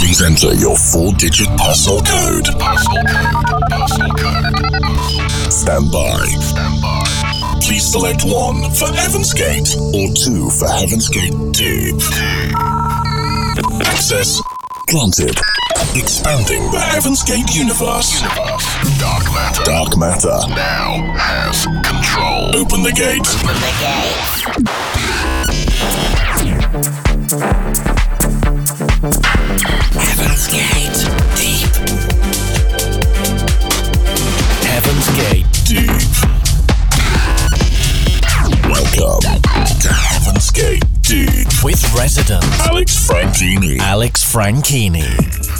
Please enter your four-digit parcel code. Parcel code. Parcel code. Stand by. Stand by. Please select one for Heaven's Gate or two for Heaven's Gate Deep. Access granted. Expanding the Heaven's Gate universe. Universe. Dark matter. Dark matter. Now has control. Open the gate. Open the gate. Heaven's Gate. Deep. Heaven's Gate. Deep. Welcome to Heaven's Gate Deep. With resident Alex Franchini. Alex Franchini.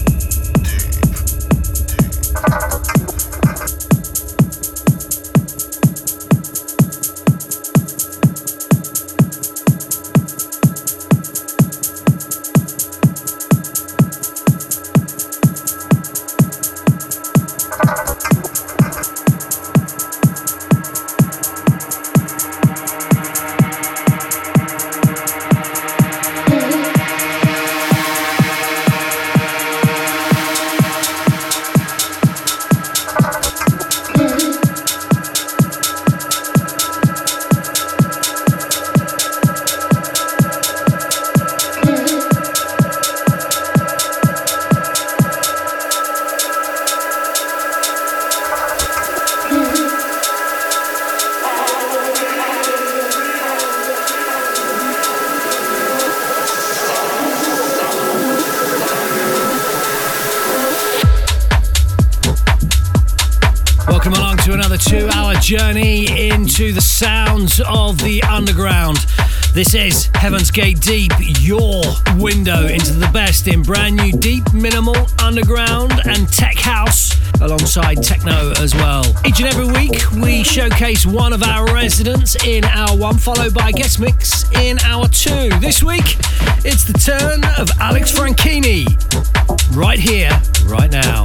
Journey into the sounds of the underground. This is Heaven's Gate Deep, your window into the best in brand new deep, minimal, underground, and tech house, alongside techno as well. Each and every week, we showcase one of our residents in hour one, followed by a guest mix in hour two. This week, it's the turn of Alex Franchini, right here, right now.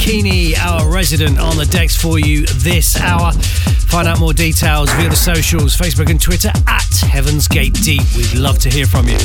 Franchini, our resident on the decks for you this hour. Find out more details via the socials, Facebook and Twitter at Heaven's Gate Deep. We'd love to hear from you.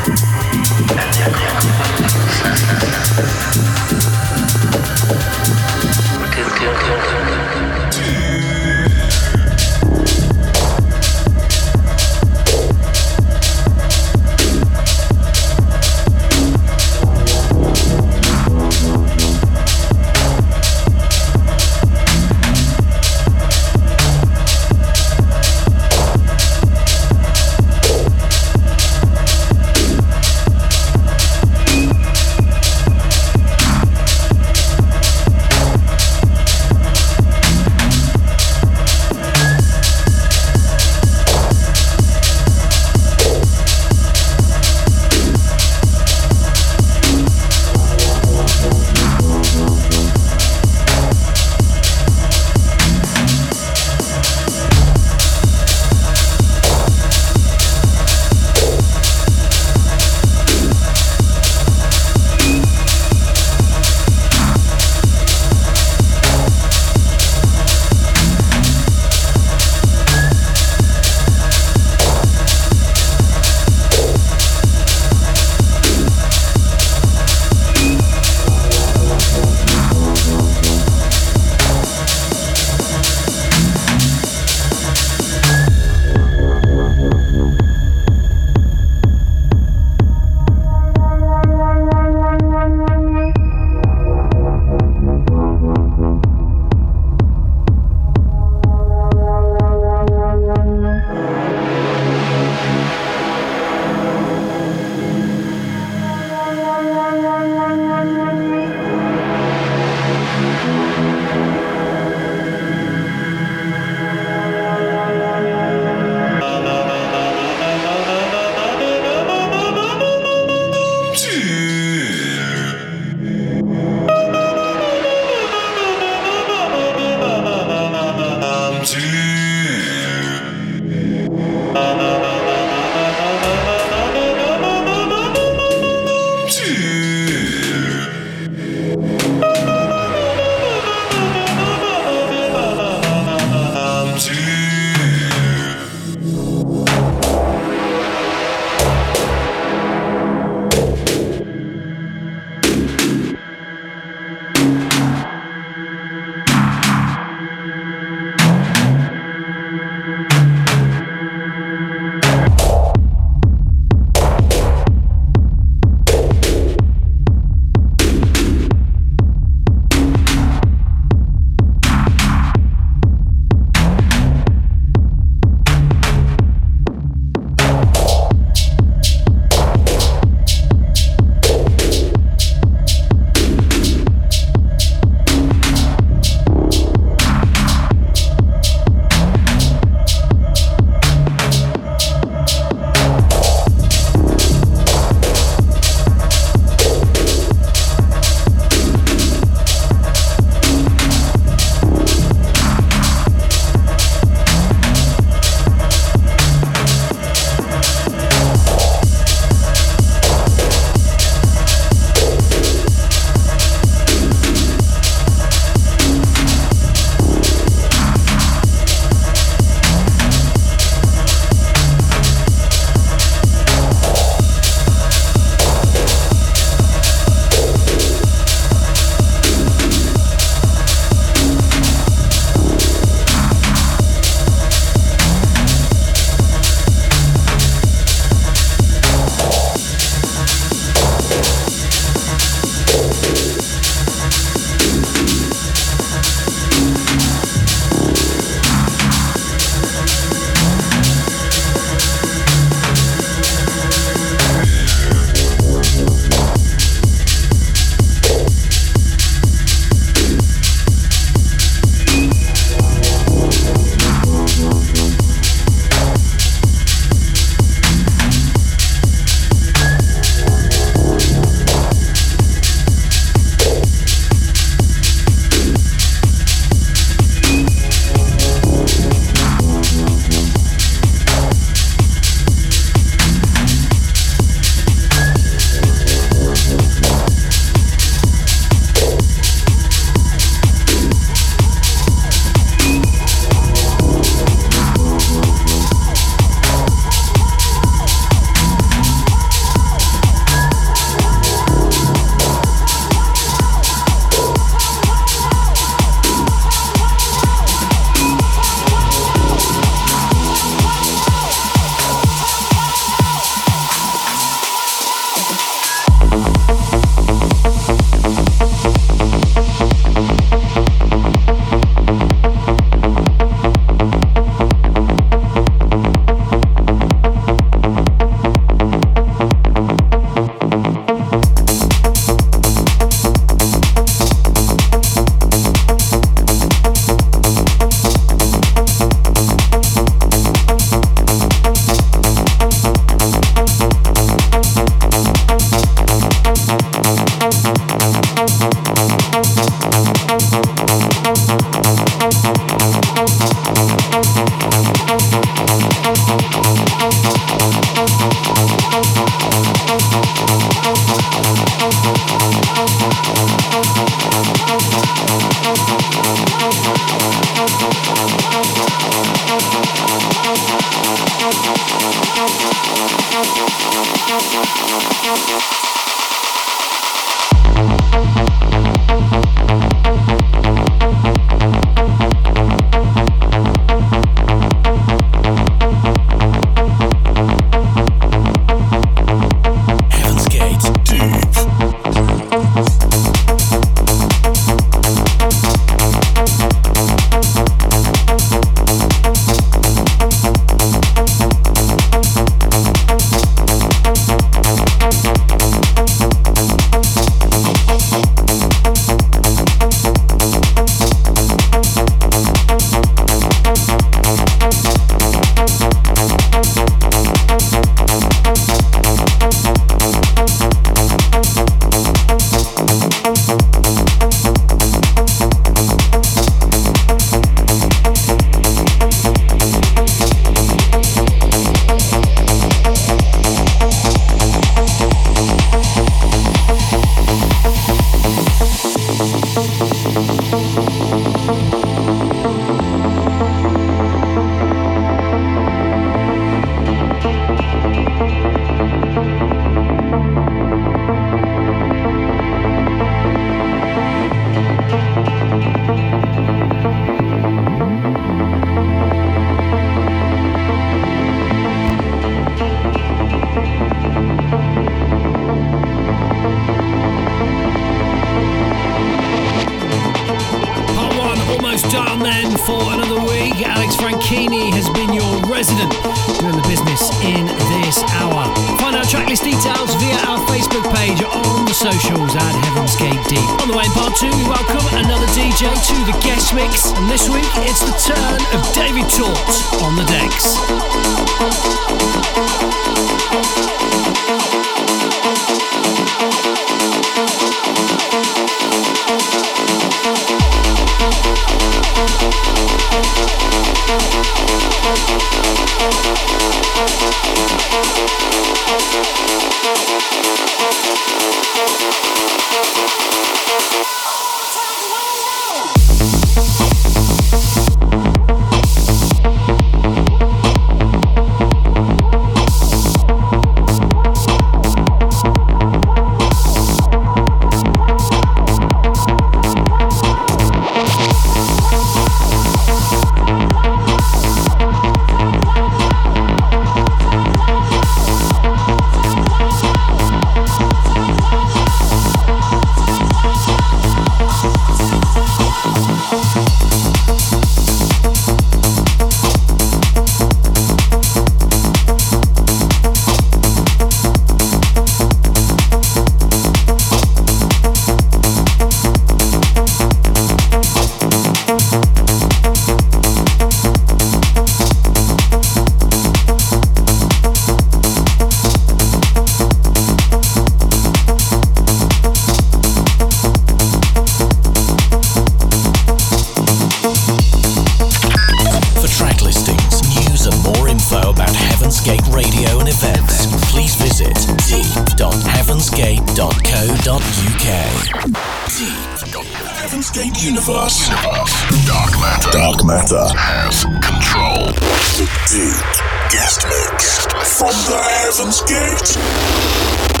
universe, universe. Dark matter. Dark matter has control. The deep guest mix from the heavens gate.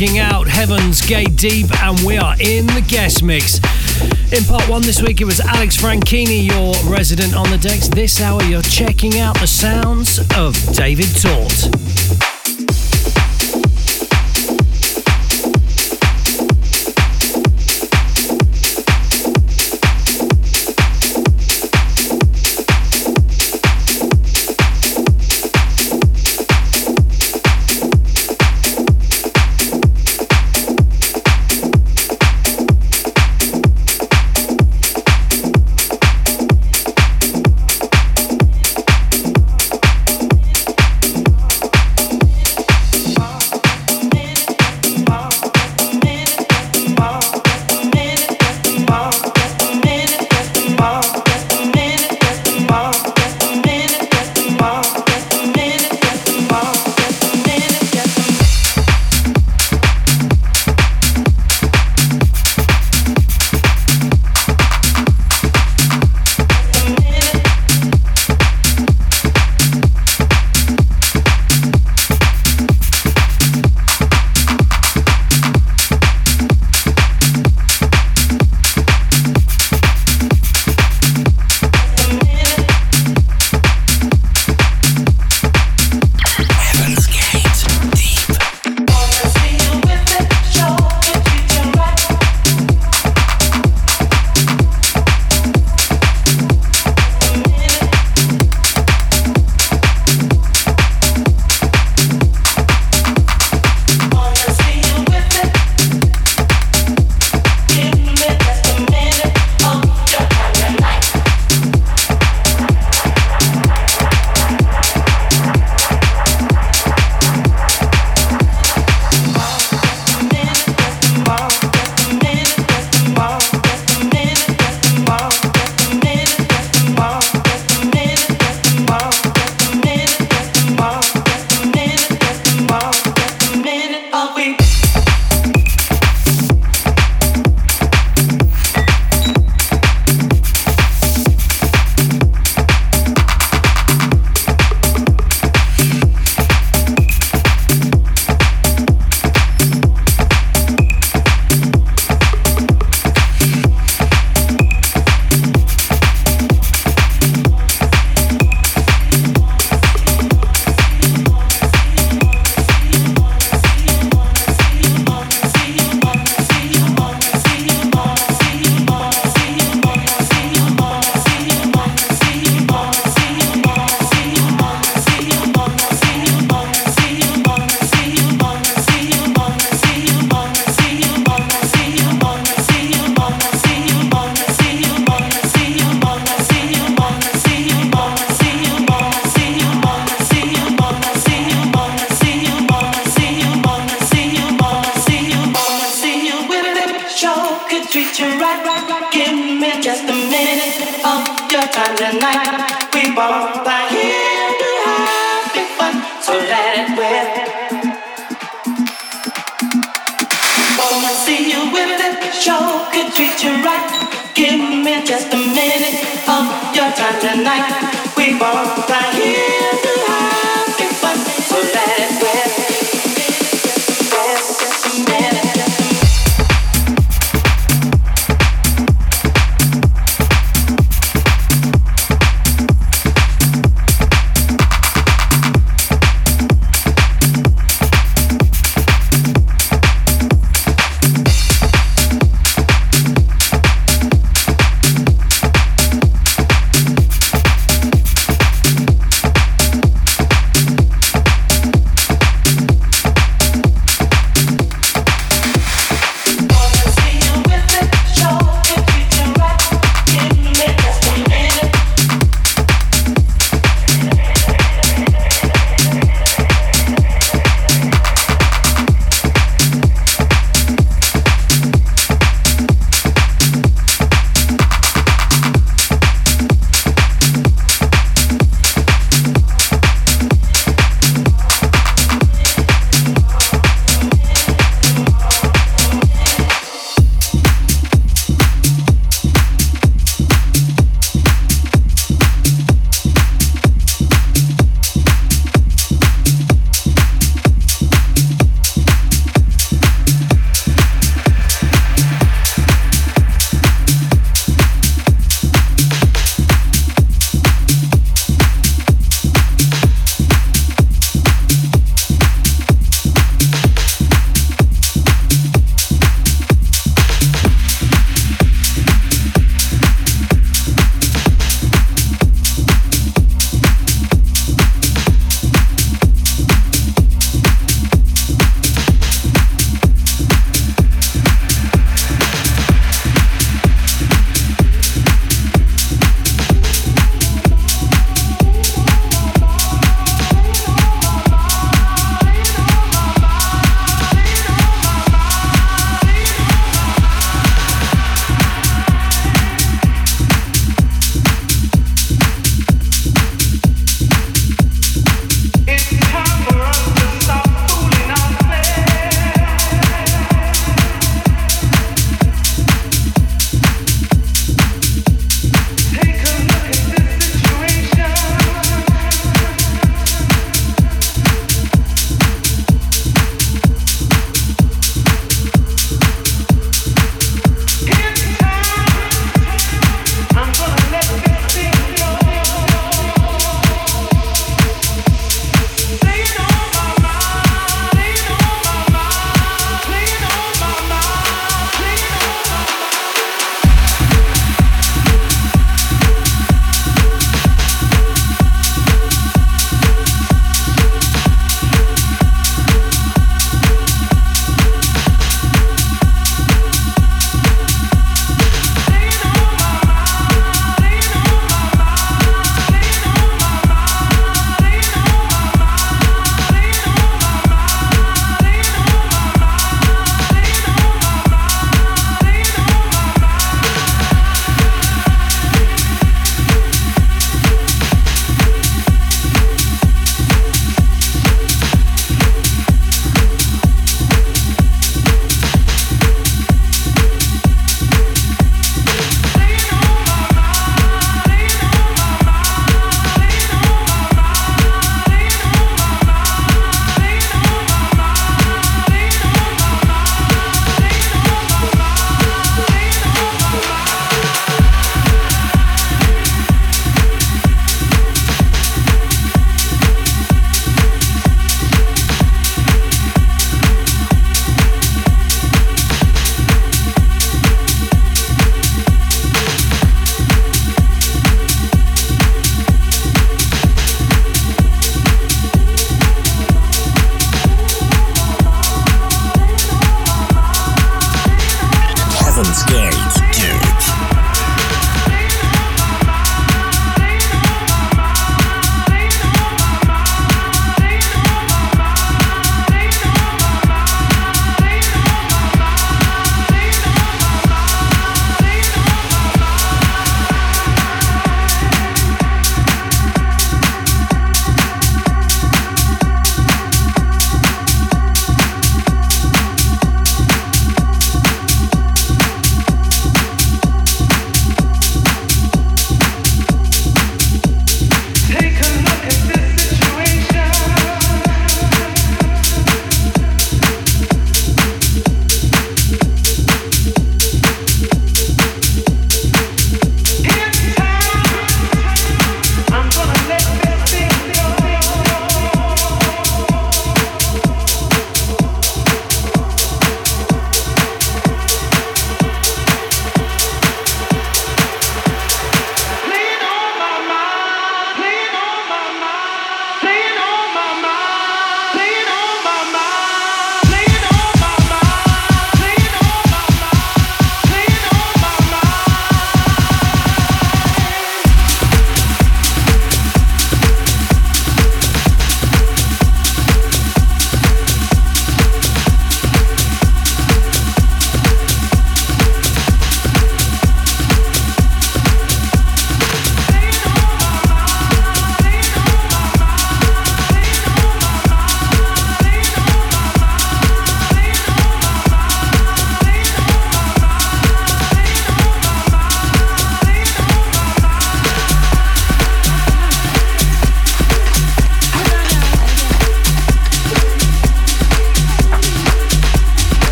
Checking out Heaven's Gate Deep, and we are in the guest mix. In part one this week, it was Alex Franchini, your resident on the decks. This hour, you're checking out the sounds of David Tort.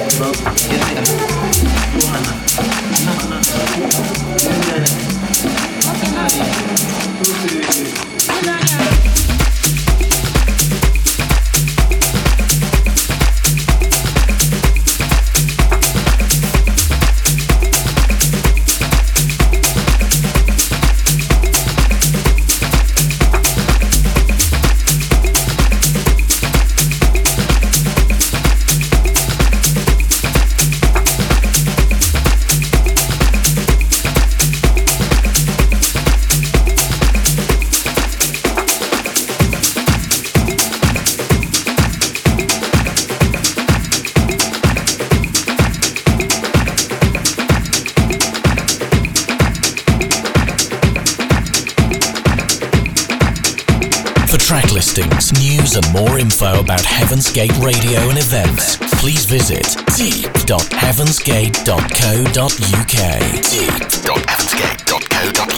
Info about Heaven's Gate radio and events, please visit deep.heavensgate.co.uk. Deep.heavensgate.co.uk.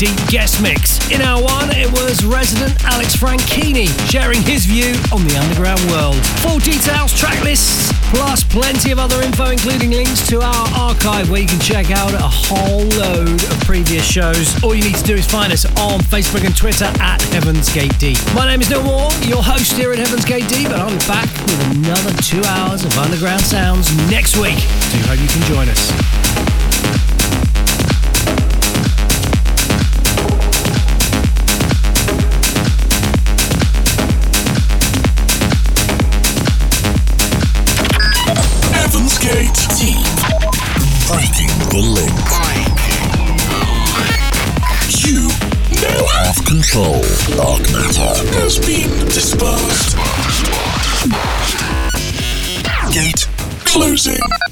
Deep guest mix. In hour one, it was resident Alex Franchini sharing his view on the underground world. Full details, track lists, plus plenty of other info, including links to our archive where you can check out a whole load of previous shows. All you need to do is find us on Facebook and Twitter at Heaven's Gate Deep. My name is Neil Moore, your host here at Heaven's Gate Deep, and be back with another two hours of underground sounds next week. Do hope you can join us. Breaking the link. You now have control. Dark matter has been dispersed. Gate closing.